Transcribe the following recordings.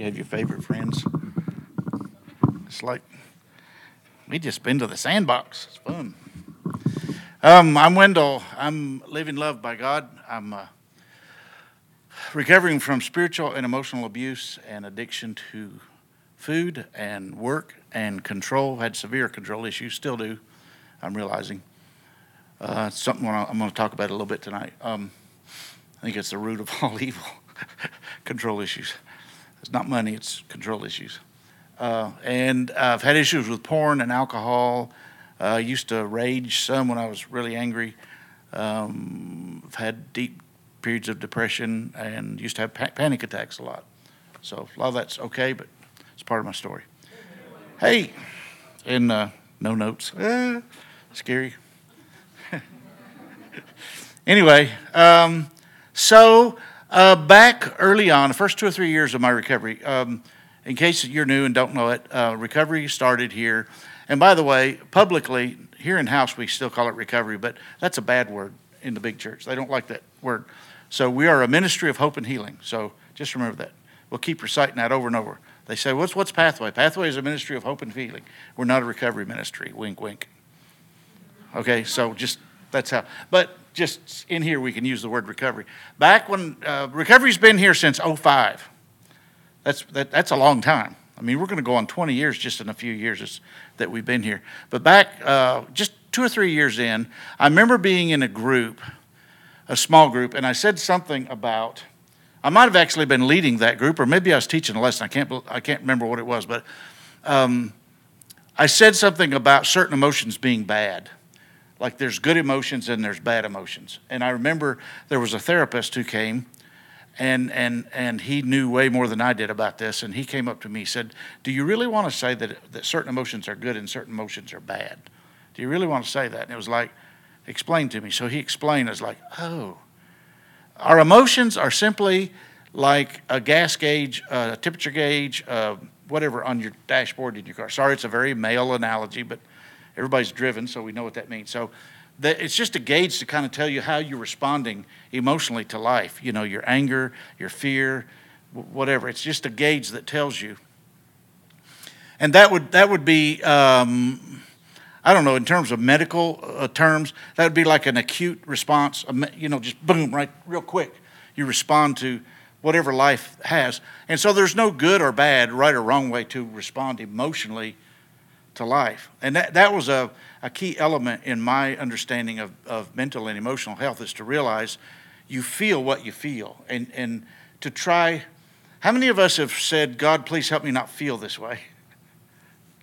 You have your favorite friends. It's like we just been to the sandbox. It's fun. Um, I'm Wendell. I'm living loved by God. I'm uh, recovering from spiritual and emotional abuse and addiction to food and work and control. Had severe control issues, still do. I'm realizing. Uh, something I'm going to talk about a little bit tonight. Um, I think it's the root of all evil control issues. It's not money, it's control issues. Uh, and I've had issues with porn and alcohol. Uh, I used to rage some when I was really angry. Um, I've had deep periods of depression and used to have pa- panic attacks a lot. So a lot of that's okay, but it's part of my story. Hey, and uh, no notes. Ah, scary. anyway, um, so uh, back early on, the first two or three years of my recovery, um, in case you're new and don't know it, uh, recovery started here. And by the way, publicly, here in house, we still call it recovery, but that's a bad word in the big church. They don't like that word. So we are a ministry of hope and healing. So just remember that. We'll keep reciting that over and over. They say, what's, what's Pathway? Pathway is a ministry of hope and healing. We're not a recovery ministry. Wink, wink. Okay, so just that's how. But just in here, we can use the word recovery. Back when uh, recovery's been here since 05. That's, that, that's a long time. I mean, we're going to go on 20 years just in a few years that we've been here. But back uh, just two or three years in, I remember being in a group a small group, and I said something about. I might have actually been leading that group, or maybe I was teaching a lesson. I can't, I can't remember what it was, but um, I said something about certain emotions being bad. Like there's good emotions and there's bad emotions. And I remember there was a therapist who came, and, and, and he knew way more than I did about this. And he came up to me and said, Do you really want to say that, that certain emotions are good and certain emotions are bad? Do you really want to say that? And it was like, explain to me. So he explained, I was like, oh. Our emotions are simply like a gas gauge, a temperature gauge, uh, whatever on your dashboard in your car. Sorry, it's a very male analogy, but everybody's driven, so we know what that means. So it's just a gauge to kind of tell you how you're responding emotionally to life. You know, your anger, your fear, whatever. It's just a gauge that tells you. And that would that would be um, I don't know, in terms of medical uh, terms, that would be like an acute response, you know, just boom, right, real quick. You respond to whatever life has. And so there's no good or bad, right or wrong way to respond emotionally to life. And that, that was a, a key element in my understanding of, of mental and emotional health is to realize you feel what you feel and, and to try. How many of us have said, God, please help me not feel this way?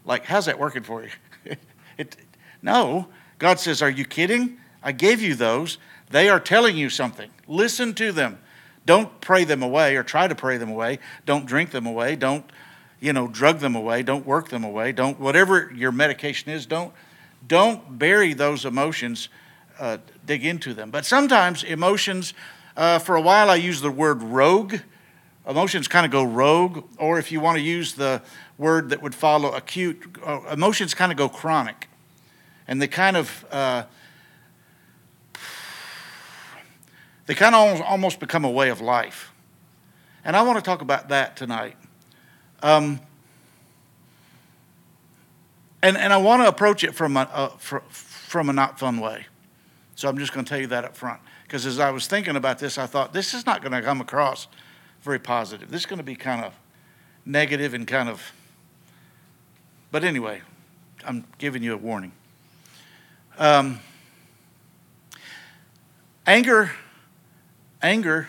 Like, how's that working for you? It, no. God says, Are you kidding? I gave you those. They are telling you something. Listen to them. Don't pray them away or try to pray them away. Don't drink them away. Don't, you know, drug them away. Don't work them away. Don't, whatever your medication is, don't, don't bury those emotions. Uh, dig into them. But sometimes emotions, uh, for a while I use the word rogue. Emotions kind of go rogue, or if you want to use the word that would follow acute, uh, emotions kind of go chronic. And they kind of, uh, they kind of almost become a way of life. And I want to talk about that tonight. Um, and, and I want to approach it from a, from a not fun way. So I'm just going to tell you that up front. Because as I was thinking about this, I thought this is not going to come across very positive. This is going to be kind of negative and kind of. But anyway, I'm giving you a warning. Um, anger, anger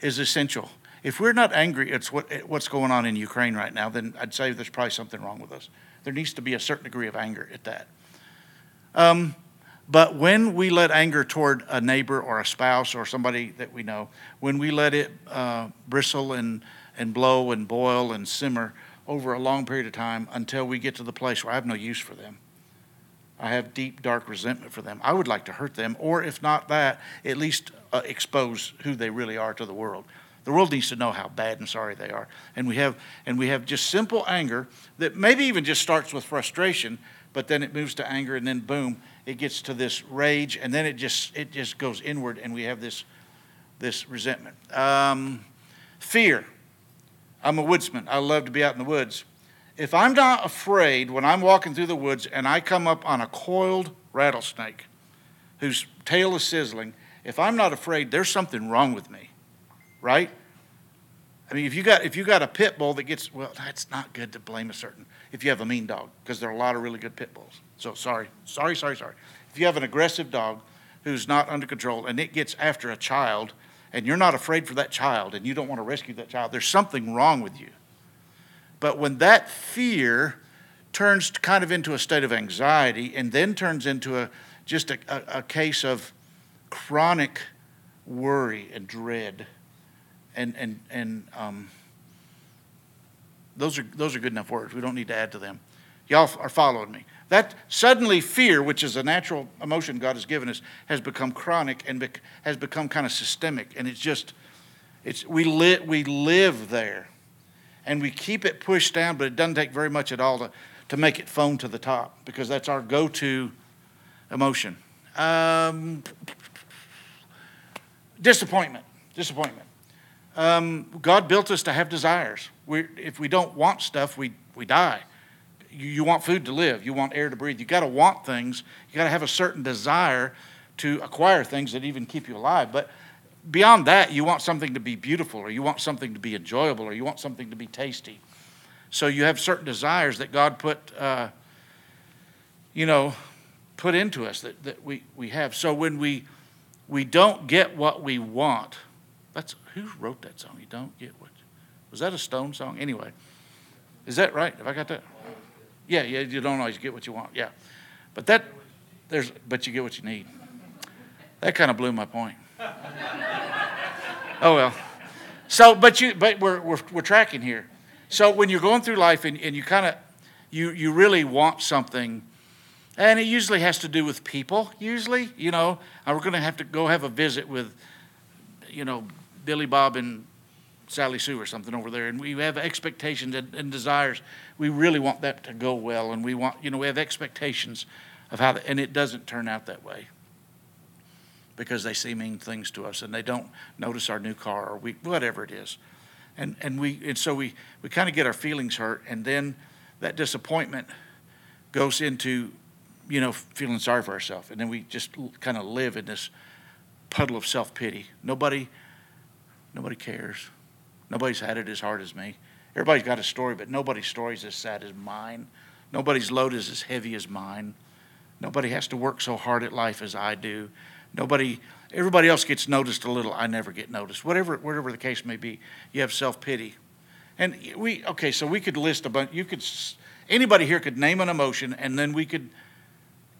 is essential. If we're not angry at what, what's going on in Ukraine right now, then I'd say there's probably something wrong with us. There needs to be a certain degree of anger at that. Um, but when we let anger toward a neighbor or a spouse or somebody that we know, when we let it uh, bristle and, and blow and boil and simmer over a long period of time until we get to the place where I have no use for them, I have deep, dark resentment for them. I would like to hurt them, or if not that, at least uh, expose who they really are to the world. The world needs to know how bad and sorry they are. And we have, and we have just simple anger that maybe even just starts with frustration, but then it moves to anger, and then boom, it gets to this rage, and then it just it just goes inward, and we have this this resentment. Um, fear. I'm a woodsman. I love to be out in the woods. If I'm not afraid when I'm walking through the woods and I come up on a coiled rattlesnake whose tail is sizzling, if I'm not afraid, there's something wrong with me, right? I mean, if you got if you got a pit bull that gets well, that's not good to blame a certain. If you have a mean dog, because there are a lot of really good pit bulls. So sorry, sorry, sorry, sorry. If you have an aggressive dog who's not under control and it gets after a child, and you're not afraid for that child, and you don't want to rescue that child, there's something wrong with you. But when that fear turns kind of into a state of anxiety, and then turns into a just a, a, a case of chronic worry and dread and and and um, those are those are good enough words. We don't need to add to them. Y'all are following me. That suddenly fear, which is a natural emotion God has given us, has become chronic and bec- has become kind of systemic, and it's just it's we live we live there, and we keep it pushed down, but it doesn't take very much at all to to make it foam to the top because that's our go-to emotion. Um, disappointment, disappointment. Um, God built us to have desires. we if we don't want stuff, we, we die. You, you want food to live, you want air to breathe. You got to want things, you got to have a certain desire to acquire things that even keep you alive. But beyond that, you want something to be beautiful, or you want something to be enjoyable, or you want something to be tasty. So you have certain desires that God put, uh, you know, put into us that, that we, we have. So when we, we don't get what we want, that's who wrote that song? You don't get what was that a Stone song? Anyway, is that right? Have I got that? Yeah, yeah. You don't always get what you want. Yeah, but that there's but you get what you need. That kind of blew my point. oh well. So, but you but we're we're, we're tracking here. So when you're going through life and, and you kind of you you really want something and it usually has to do with people usually you know we're going to have to go have a visit with you know Billy Bob and Sally Sue or something over there, and we have expectations and, and, desires. We really want that to go well, and we want, you know, we have expectations of how, the, and it doesn't turn out that way because they say mean things to us and they don't notice our new car or we, whatever it is. And, and, we, and so we, we kind of get our feelings hurt, and then that disappointment goes into, you know, feeling sorry for ourselves. And then we just kind of live in this puddle of self pity. Nobody Nobody cares. Nobody's had it as hard as me. Everybody's got a story, but nobody's story is as sad as mine. Nobody's load is as heavy as mine. Nobody has to work so hard at life as I do. Nobody, everybody else gets noticed a little. I never get noticed. Whatever, whatever the case may be, you have self pity. And we, okay, so we could list a bunch. You could, anybody here could name an emotion, and then we could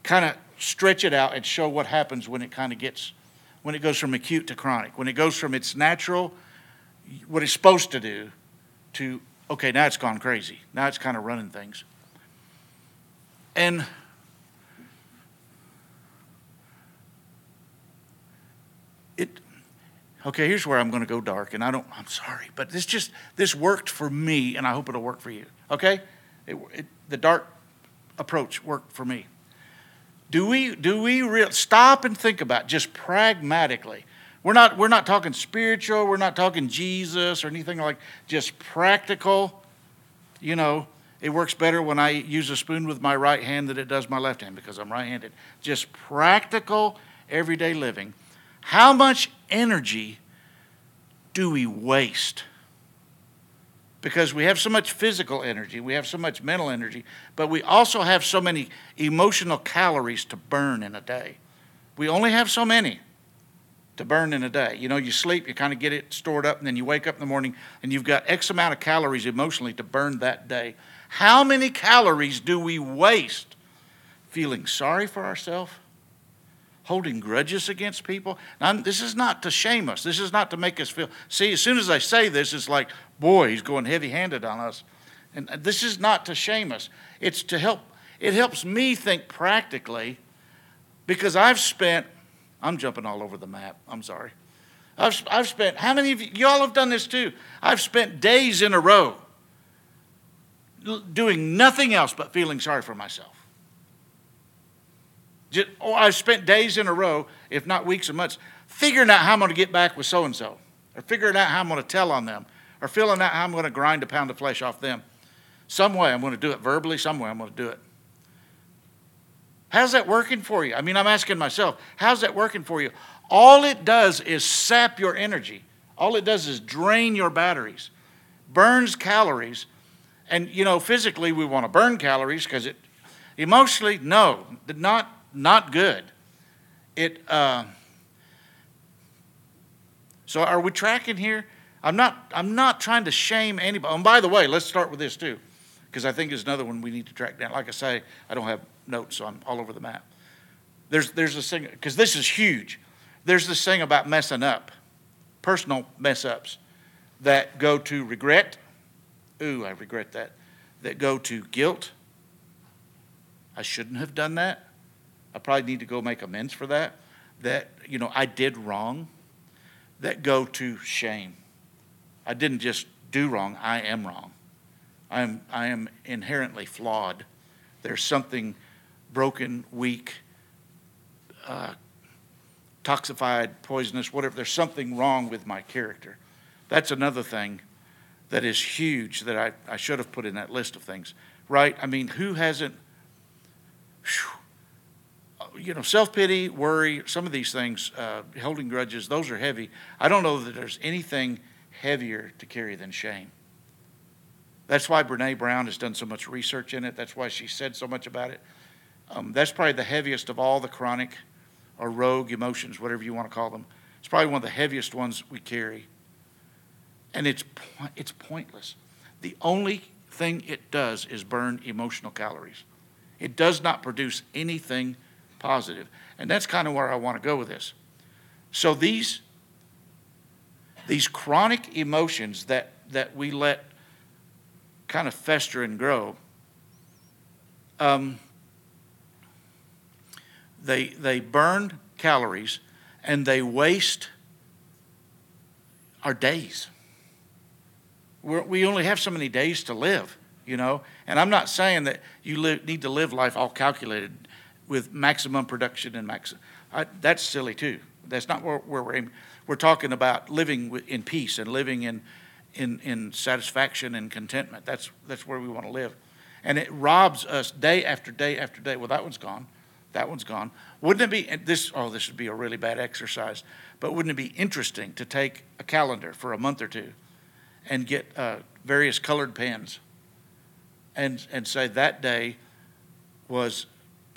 kind of stretch it out and show what happens when it kind of gets when it goes from acute to chronic, when it goes from its natural, what it's supposed to do, to, okay, now it's gone crazy. Now it's kind of running things. And it, okay, here's where I'm going to go dark, and I don't, I'm sorry, but this just, this worked for me, and I hope it'll work for you, okay? It, it, the dark approach worked for me. Do we, do we stop and think about just pragmatically? We're not, we're not talking spiritual, we're not talking Jesus or anything like just practical. You know, it works better when I use a spoon with my right hand than it does my left hand because I'm right handed. Just practical, everyday living. How much energy do we waste because we have so much physical energy, we have so much mental energy, but we also have so many emotional calories to burn in a day. We only have so many to burn in a day. You know, you sleep, you kind of get it stored up, and then you wake up in the morning and you've got X amount of calories emotionally to burn that day. How many calories do we waste feeling sorry for ourselves? Holding grudges against people. Now, this is not to shame us. This is not to make us feel. See, as soon as I say this, it's like, boy, he's going heavy handed on us. And uh, this is not to shame us, it's to help. It helps me think practically because I've spent, I'm jumping all over the map. I'm sorry. I've, I've spent, how many of you, y'all have done this too? I've spent days in a row doing nothing else but feeling sorry for myself. Just, oh, I've spent days in a row, if not weeks or months, figuring out how I'm going to get back with so and so, or figuring out how I'm going to tell on them, or feeling out how I'm going to grind a pound of flesh off them. Some way I'm going to do it verbally, some way I'm going to do it. How's that working for you? I mean, I'm asking myself, how's that working for you? All it does is sap your energy. All it does is drain your batteries, burns calories. And, you know, physically we want to burn calories because it, emotionally, no, not, not good. It, uh, so are we tracking here? I'm not, I'm not trying to shame anybody. And by the way, let's start with this too, because I think there's another one we need to track down. Like I say, I don't have notes, so I'm all over the map. There's, there's this thing, because this is huge. There's this thing about messing up, personal mess ups that go to regret. Ooh, I regret that. That go to guilt. I shouldn't have done that. I probably need to go make amends for that. That, you know, I did wrong. That go to shame. I didn't just do wrong, I am wrong. I am, I am inherently flawed. There's something broken, weak, uh, toxified, poisonous, whatever. There's something wrong with my character. That's another thing that is huge that I, I should have put in that list of things, right? I mean, who hasn't, whew, you know, self pity, worry, some of these things, uh, holding grudges, those are heavy. I don't know that there's anything heavier to carry than shame. That's why Brene Brown has done so much research in it. That's why she said so much about it. Um, that's probably the heaviest of all the chronic or rogue emotions, whatever you want to call them. It's probably one of the heaviest ones we carry. And it's, it's pointless. The only thing it does is burn emotional calories. It does not produce anything positive. And that's kind of where I want to go with this. So these, these chronic emotions that, that we let kind of fester and grow, um, they, they burn calories and they waste our days. We're, we only have so many days to live, you know. And I'm not saying that you need to live life all calculated with maximum production and maximum. that's silly too. That's not where, where we're aiming. We're talking about living in peace and living in, in, in satisfaction and contentment. That's, that's where we want to live. And it robs us day after day after day. Well, that one's gone. That one's gone. Wouldn't it be this? Oh, this would be a really bad exercise. But wouldn't it be interesting to take a calendar for a month or two, and get uh, various colored pens, and and say that day was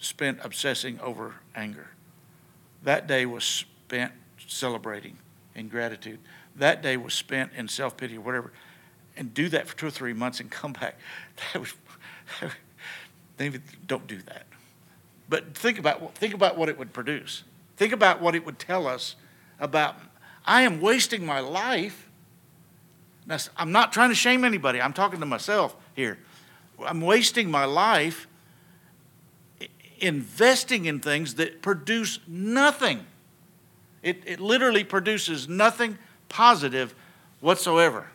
spent obsessing over anger. That day was spent celebrating in gratitude. That day was spent in self pity or whatever, and do that for two or three months and come back. That was. Maybe don't do that. But think about, think about what it would produce. Think about what it would tell us about, I am wasting my life. Now, I'm not trying to shame anybody, I'm talking to myself here. I'm wasting my life investing in things that produce nothing. It, it literally produces nothing positive whatsoever.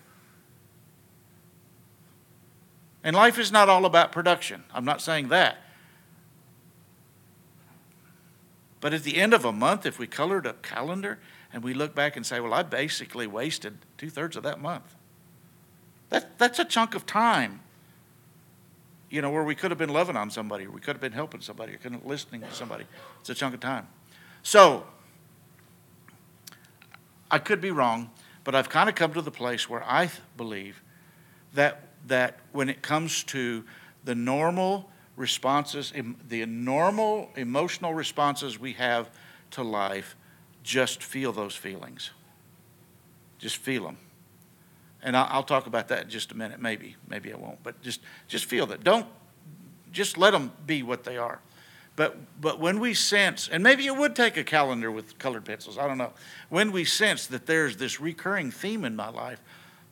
And life is not all about production. I'm not saying that. But at the end of a month, if we colored a calendar and we look back and say, well, I basically wasted two thirds of that month. That, that's a chunk of time, you know, where we could have been loving on somebody, or we could have been helping somebody, or could have been listening to somebody. It's a chunk of time. So, I could be wrong, but I've kind of come to the place where I believe that, that when it comes to the normal responses, the normal emotional responses we have to life, just feel those feelings. Just feel them. And I'll, talk about that in just a minute, maybe. Maybe I won't. But just, just feel that. Don't, just let them be what they are. But, but when we sense, and maybe it would take a calendar with colored pencils, I don't know. When we sense that there's this recurring theme in my life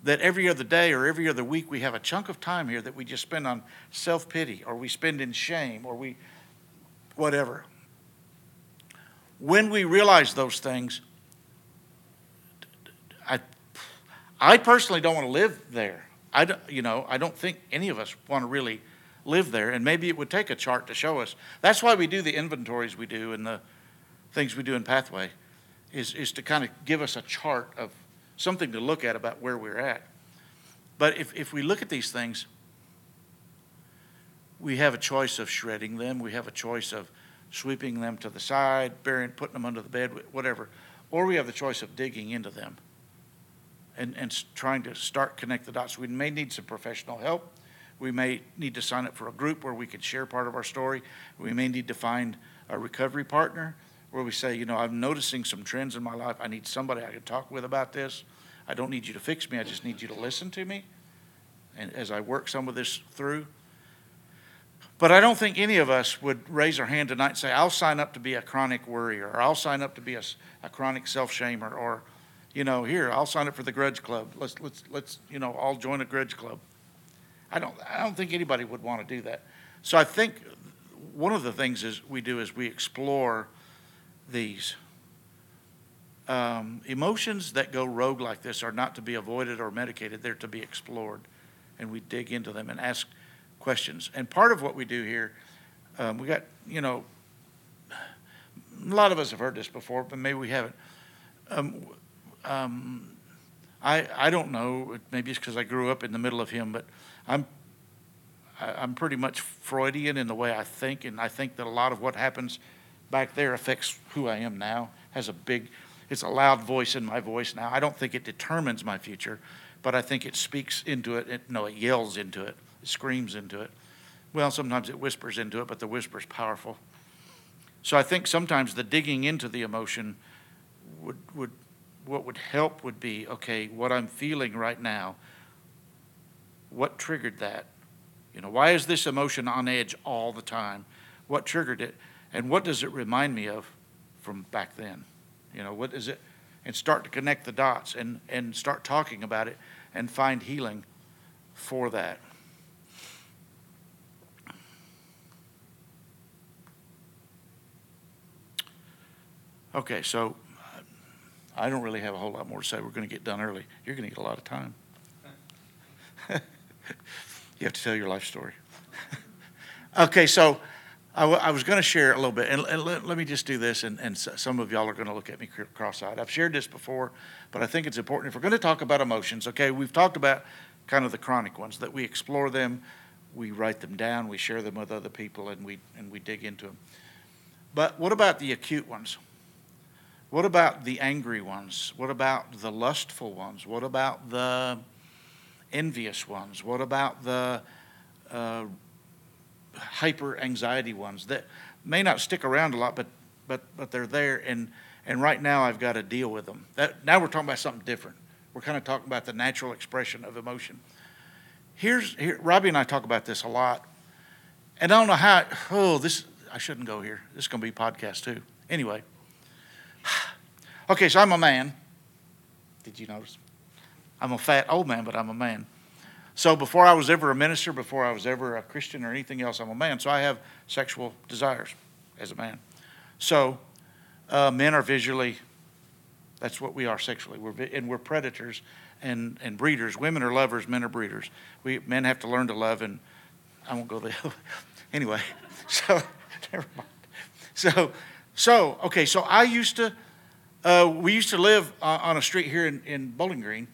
that every other day or every other week we have a chunk of time here that we just spend on self pity or we spend in shame or we whatever. When we realize those things, I, I personally don't want to live there. I don't, you know, I don't think any of us want to really live there, and maybe it would take a chart to show us. That's why we do the inventories we do and the things we do in Pathway, is, is to kind of give us a chart of something to look at about where we're at. But if, if we look at these things, we have a choice of shredding them. We have a choice of sweeping them to the side, burying, putting them under the bed, whatever. Or we have the choice of digging into them and, and trying to start connect the dots. We may need some professional help. We may need to sign up for a group where we could share part of our story. We may need to find a recovery partner where we say, you know, I'm noticing some trends in my life. I need somebody I can talk with about this. I don't need you to fix me. I just need you to listen to me. And as I work some of this through, but I don't think any of us would raise our hand tonight and say, I'll sign up to be a chronic worrier, or I'll sign up to be a, a chronic self shamer, or, you know, here, I'll sign up for the grudge club. Let's, let's, let's, you know, all join a grudge club. I don't, I don't think anybody would want to do that. So I think one of the things is we do is we explore these. Um, emotions that go rogue like this are not to be avoided or medicated, they're to be explored. And we dig into them and ask questions. And part of what we do here, um, we got, you know, a lot of us have heard this before, but maybe we haven't. Um, um, I, I don't know, maybe it's because I grew up in the middle of him, but I'm, I, I'm pretty much Freudian in the way I think, and I think that a lot of what happens back there affects who I am now, has a big, it's a loud voice in my voice now. I don't think it determines my future, but I think it speaks into it. it no, it yells into it screams into it. Well, sometimes it whispers into it, but the whisper is powerful. So I think sometimes the digging into the emotion would, would what would help would be okay, what I'm feeling right now, what triggered that? You know, why is this emotion on edge all the time? What triggered it? And what does it remind me of from back then? You know, what is it? And start to connect the dots and, and start talking about it and find healing for that. Okay, so I don't really have a whole lot more to say. We're going to get done early. You're going to get a lot of time. you have to tell your life story. okay, so I, w- I was going to share a little bit, and, and let, let, me just do this, and, and some of y'all are going to look at me cross-eyed. I've shared this before, but I think it's important. If we're going to talk about emotions, okay, we've talked about kind of the chronic ones, that we explore them, we write them down, we share them with other people, and we, and we dig into them. But what about the acute ones? What about the angry ones? What about the lustful ones? What about the envious ones? What about the uh, hyper anxiety ones that may not stick around a lot, but but but they're there, and and right now I've got to deal with them. That now we're talking about something different. We're kind of talking about the natural expression of emotion. Here's here, Robbie and I talk about this a lot, and I don't know how. Oh, this I shouldn't go here. This is going to be podcast too. Anyway. Okay, so I'm a man. Did you notice? I'm a fat old man, but I'm a man. So before I was ever a minister, before I was ever a Christian or anything else, I'm a man. So I have sexual desires as a man. So uh, men are visually, that's what we are sexually. We're, and we're predators and, and breeders. Women are lovers, men are breeders. We men have to learn to love, and I won't go there. anyway, so never mind. So, so okay, so I used to uh, we used to live uh, on a street here in, in Bowling Green,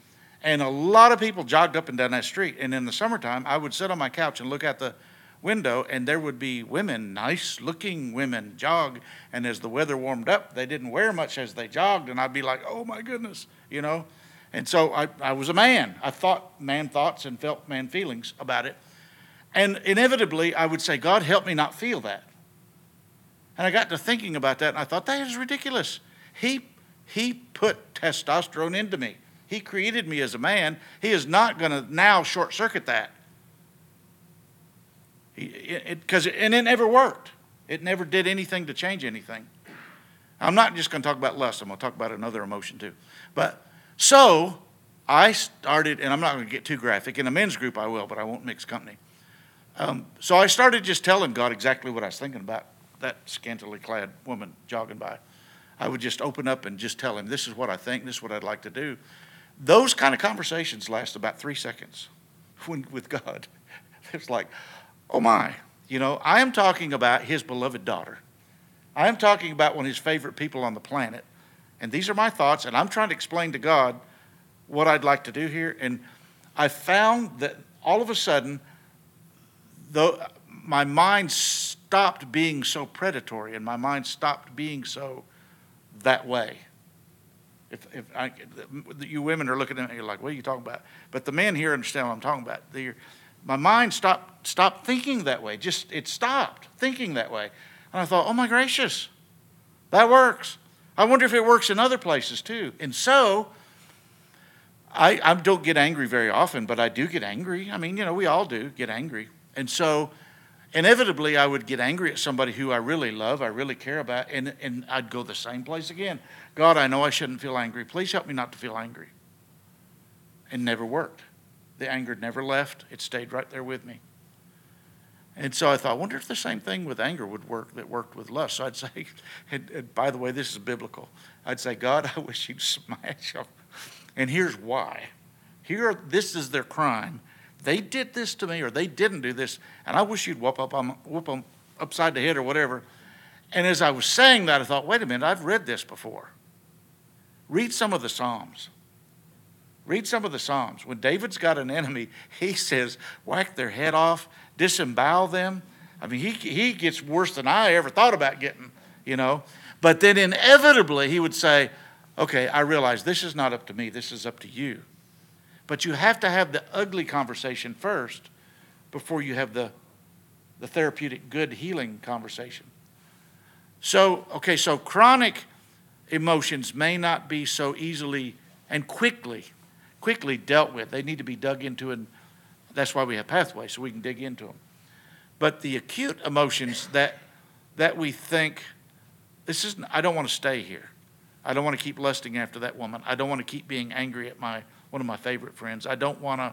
and a lot of people jogged up and down that street. And in the summertime, I would sit on my couch and look out the window, and there would be women, nice looking women, jog. And as the weather warmed up, they didn't wear much as they jogged, and I'd be like, oh my goodness, you know. And so I, I was a man. I thought man thoughts and felt man feelings about it. And inevitably, I would say, God, help me not feel that. And I got to thinking about that, and I thought, that is ridiculous. He he put testosterone into me. He created me as a man. He is not going to now short circuit that. Because it, and it never worked. It never did anything to change anything. I'm not just going to talk about lust. I'm going to talk about another emotion too. But so I started, and I'm not going to get too graphic. In a men's group, I will, but I won't mix company. Um, so I started just telling God exactly what I was thinking about that scantily clad woman jogging by. I would just open up and just tell him, this is what I think, this is what I'd like to do. Those kind of conversations last about three seconds when, with God. It's like, oh my, you know, I am talking about his beloved daughter. I am talking about one of his favorite people on the planet. And these are my thoughts, and I'm trying to explain to God what I'd like to do here. And I found that all of a sudden, though my mind stopped being so predatory and my mind stopped being so that way. If, if I, you women are looking at me like, what are you talking about? But the men here understand what I'm talking about. They're, my mind stopped, stopped thinking that way. Just, it stopped thinking that way. And I thought, oh my gracious, that works. I wonder if it works in other places too. And so, I, I don't get angry very often, but I do get angry. I mean, you know, we all do get angry. And so, inevitably, I would get angry at somebody who I really love, I really care about, and, and I'd go the same place again. God, I know I shouldn't feel angry. Please help me not to feel angry. And never worked. The anger never left, it stayed right there with me. And so I thought, I wonder if the same thing with anger would work that worked with lust. So I'd say, and, and by the way, this is biblical. I'd say, God, I wish you'd smash them. And here's why. Here, this is their crime. They did this to me, or they didn't do this, and I wish you'd whoop up, on, whoop them upside the head or whatever. And as I was saying that, I thought, wait a minute, I've read this before. Read some of the Psalms. Read some of the Psalms. When David's got an enemy, he says, whack their head off, disembowel them. I mean, he, he gets worse than I ever thought about getting, you know. But then inevitably he would say, okay, I realize this is not up to me, this is up to you. But you have to have the ugly conversation first before you have the, the therapeutic, good healing conversation. So, okay, so chronic emotions may not be so easily and quickly quickly dealt with. They need to be dug into, and that's why we have pathways, so we can dig into them. But the acute emotions that, that we think, this is, I don't want to stay here. I don't want to keep lusting after that woman. I don't want to keep being angry at my one of my favorite friends. I don't want to,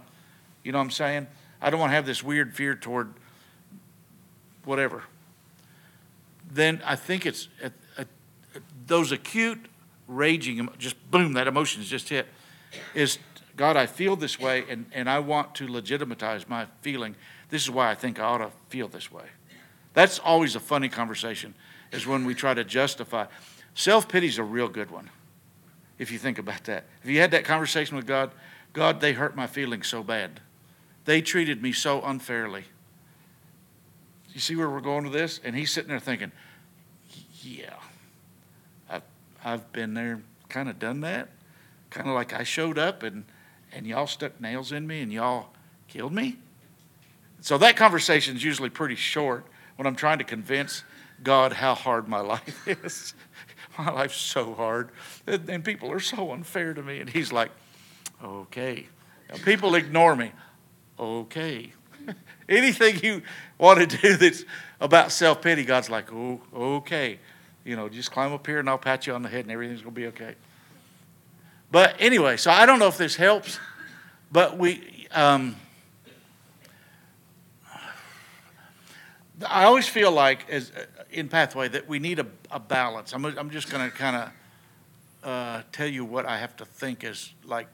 you know what I'm saying? I don't want to have this weird fear toward whatever. Then I think it's uh, uh, those acute raging, just boom, that emotion is just hit, is God, I feel this way, and, and I want to legitimatize my feeling. This is why I think I ought to feel this way. That's always a funny conversation, is when we try to justify. Self pity is a real good one, if you think about that. If you had that conversation with God, God, they hurt my feelings so bad. They treated me so unfairly. You see where we're going with this? And he's sitting there thinking, yeah, I've, I've been there, kind of done that. Kind of like I showed up and and y'all stuck nails in me and y'all killed me? So that conversation is usually pretty short when I'm trying to convince God how hard my life is. my life's so hard, and people are so unfair to me. And He's like, okay. Now, people ignore me. Okay. Anything you want to do that's about self pity, God's like, oh, okay. You know, just climb up here and I'll pat you on the head and everything's going to be okay. But anyway, so I don't know if this helps, but we. Um, I always feel like, as in Pathway, that we need a, a balance. I'm, I'm just going to kind of uh, tell you what I have to think is like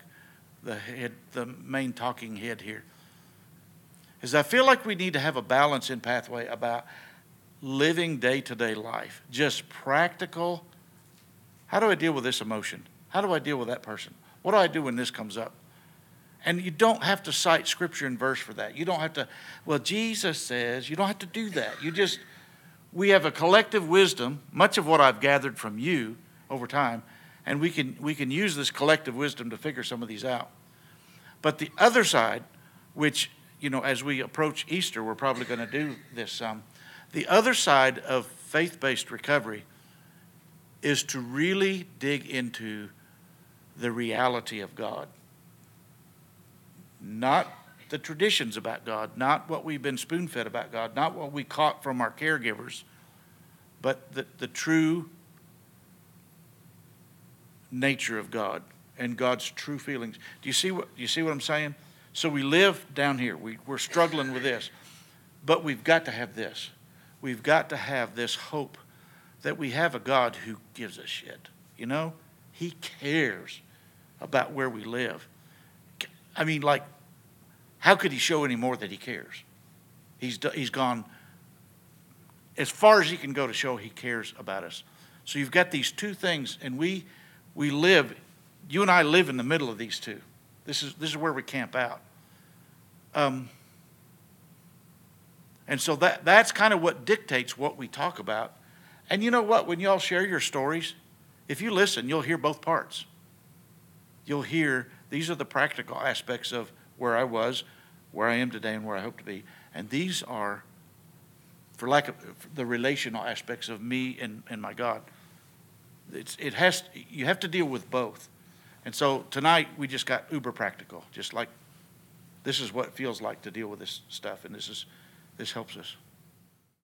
the head, the main talking head here. Is I feel like we need to have a balance in Pathway about living day to day life, just practical. How do I deal with this emotion? How do I deal with that person? What do I do when this comes up? And you don't have to cite scripture and verse for that. You don't have to, well, Jesus says, you don't have to do that. You just, we have a collective wisdom, much of what I've gathered from you over time, and we can, we can use this collective wisdom to figure some of these out. But the other side, which, you know, as we approach Easter, we're probably going to do this some. The other side of faith based recovery is to really dig into the reality of God. Not the traditions about God, not what we've been spoon fed about God, not what we caught from our caregivers, but the, the true nature of God and God's true feelings. Do you see what, do you see what I'm saying? So we live down here. We, we're struggling with this. But we've got to have this. We've got to have this hope that we have a God who gives a shit. You know? He cares about where we live. I mean, like, how could he show any more that he cares? He's, he's gone as far as he can go to show he cares about us. So you've got these two things, and we, we live, you and I live in the middle of these two. This is, this is where we camp out. Um, and so that, that's kind of what dictates what we talk about. And you know what? When y'all share your stories, if you listen, you'll hear both parts. You'll hear these are the practical aspects of where I was, where I am today, and where I hope to be. And these are, for lack of the relational aspects of me and, and my God. It's, it has, you have to deal with both. And so tonight we just got uber practical, just like this is what it feels like to deal with this stuff, and this is this helps us.